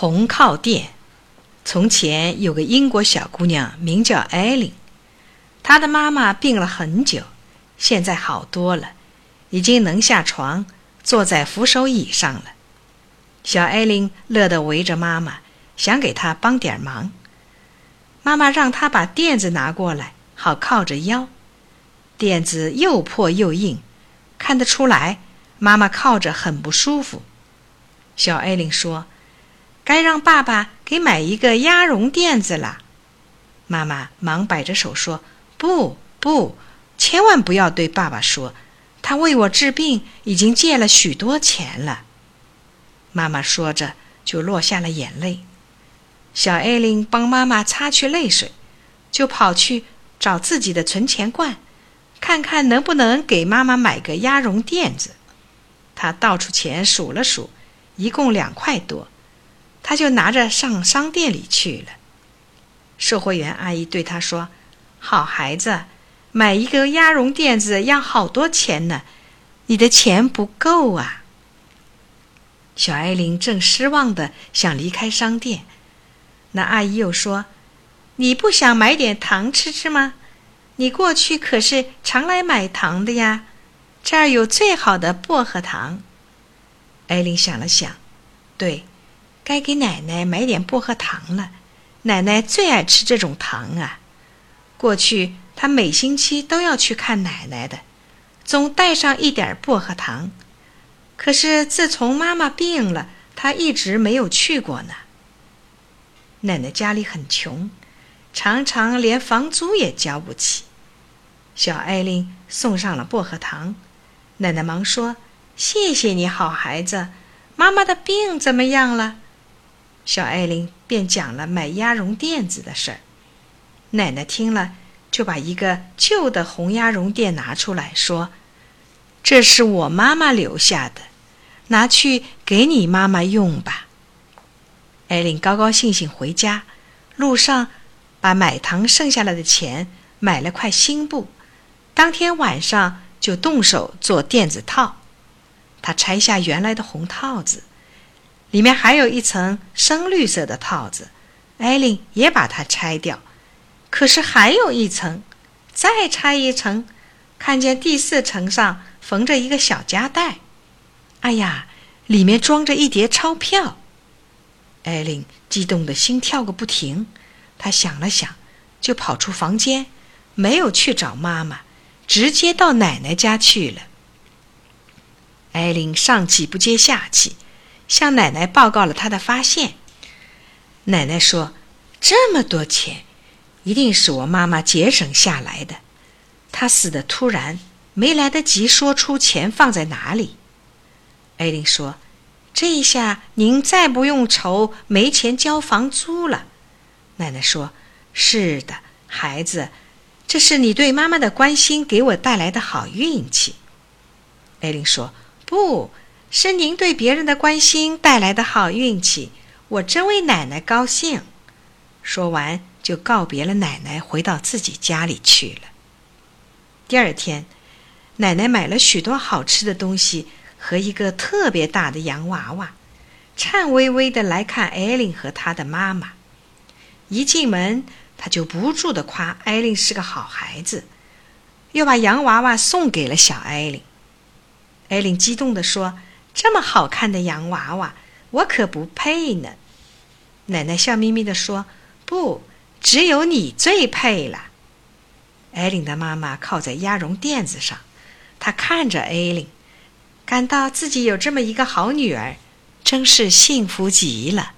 红靠垫。从前有个英国小姑娘，名叫艾琳，她的妈妈病了很久，现在好多了，已经能下床，坐在扶手椅上了。小艾琳乐得围着妈妈，想给她帮点忙。妈妈让她把垫子拿过来，好靠着腰。垫子又破又硬，看得出来，妈妈靠着很不舒服。小艾琳说。该让爸爸给买一个鸭绒垫子了。妈妈忙摆着手说：“不不，千万不要对爸爸说，他为我治病已经借了许多钱了。”妈妈说着就落下了眼泪。小艾琳帮妈妈擦去泪水，就跑去找自己的存钱罐，看看能不能给妈妈买个鸭绒垫子。她倒出钱数了数，一共两块多。他就拿着上商店里去了。售货员阿姨对他说：“好孩子，买一个鸭绒垫子要好多钱呢，你的钱不够啊。”小艾琳正失望的想离开商店，那阿姨又说：“你不想买点糖吃吃吗？你过去可是常来买糖的呀，这儿有最好的薄荷糖。”艾琳想了想，对。该给奶奶买点薄荷糖了，奶奶最爱吃这种糖啊。过去她每星期都要去看奶奶的，总带上一点薄荷糖。可是自从妈妈病了，她一直没有去过呢。奶奶家里很穷，常常连房租也交不起。小艾琳送上了薄荷糖，奶奶忙说：“谢谢你好孩子，妈妈的病怎么样了？”小艾琳便讲了买鸭绒垫子的事儿。奶奶听了，就把一个旧的红鸭绒垫拿出来说：“这是我妈妈留下的，拿去给你妈妈用吧。”艾琳高高兴兴回家，路上把买糖剩下来的钱买了块新布，当天晚上就动手做垫子套。她拆下原来的红套子。里面还有一层深绿色的套子，艾琳也把它拆掉。可是还有一层，再拆一层，看见第四层上缝着一个小夹带。哎呀，里面装着一叠钞票！艾琳激动的心跳个不停。她想了想，就跑出房间，没有去找妈妈，直接到奶奶家去了。艾琳上气不接下气。向奶奶报告了他的发现。奶奶说：“这么多钱，一定是我妈妈节省下来的。她死的突然，没来得及说出钱放在哪里。”艾琳说：“这一下您再不用愁没钱交房租了。”奶奶说：“是的，孩子，这是你对妈妈的关心给我带来的好运气。”艾琳说：“不。”是您对别人的关心带来的好运气，我真为奶奶高兴。说完，就告别了奶奶，回到自己家里去了。第二天，奶奶买了许多好吃的东西和一个特别大的洋娃娃，颤巍巍的来看艾琳和她的妈妈。一进门，她就不住的夸艾琳是个好孩子，又把洋娃娃送给了小艾琳。艾琳激动地说。这么好看的洋娃娃，我可不配呢。奶奶笑眯眯地说：“不，只有你最配了。”艾琳的妈妈靠在鸭绒垫子上，她看着艾琳，感到自己有这么一个好女儿，真是幸福极了。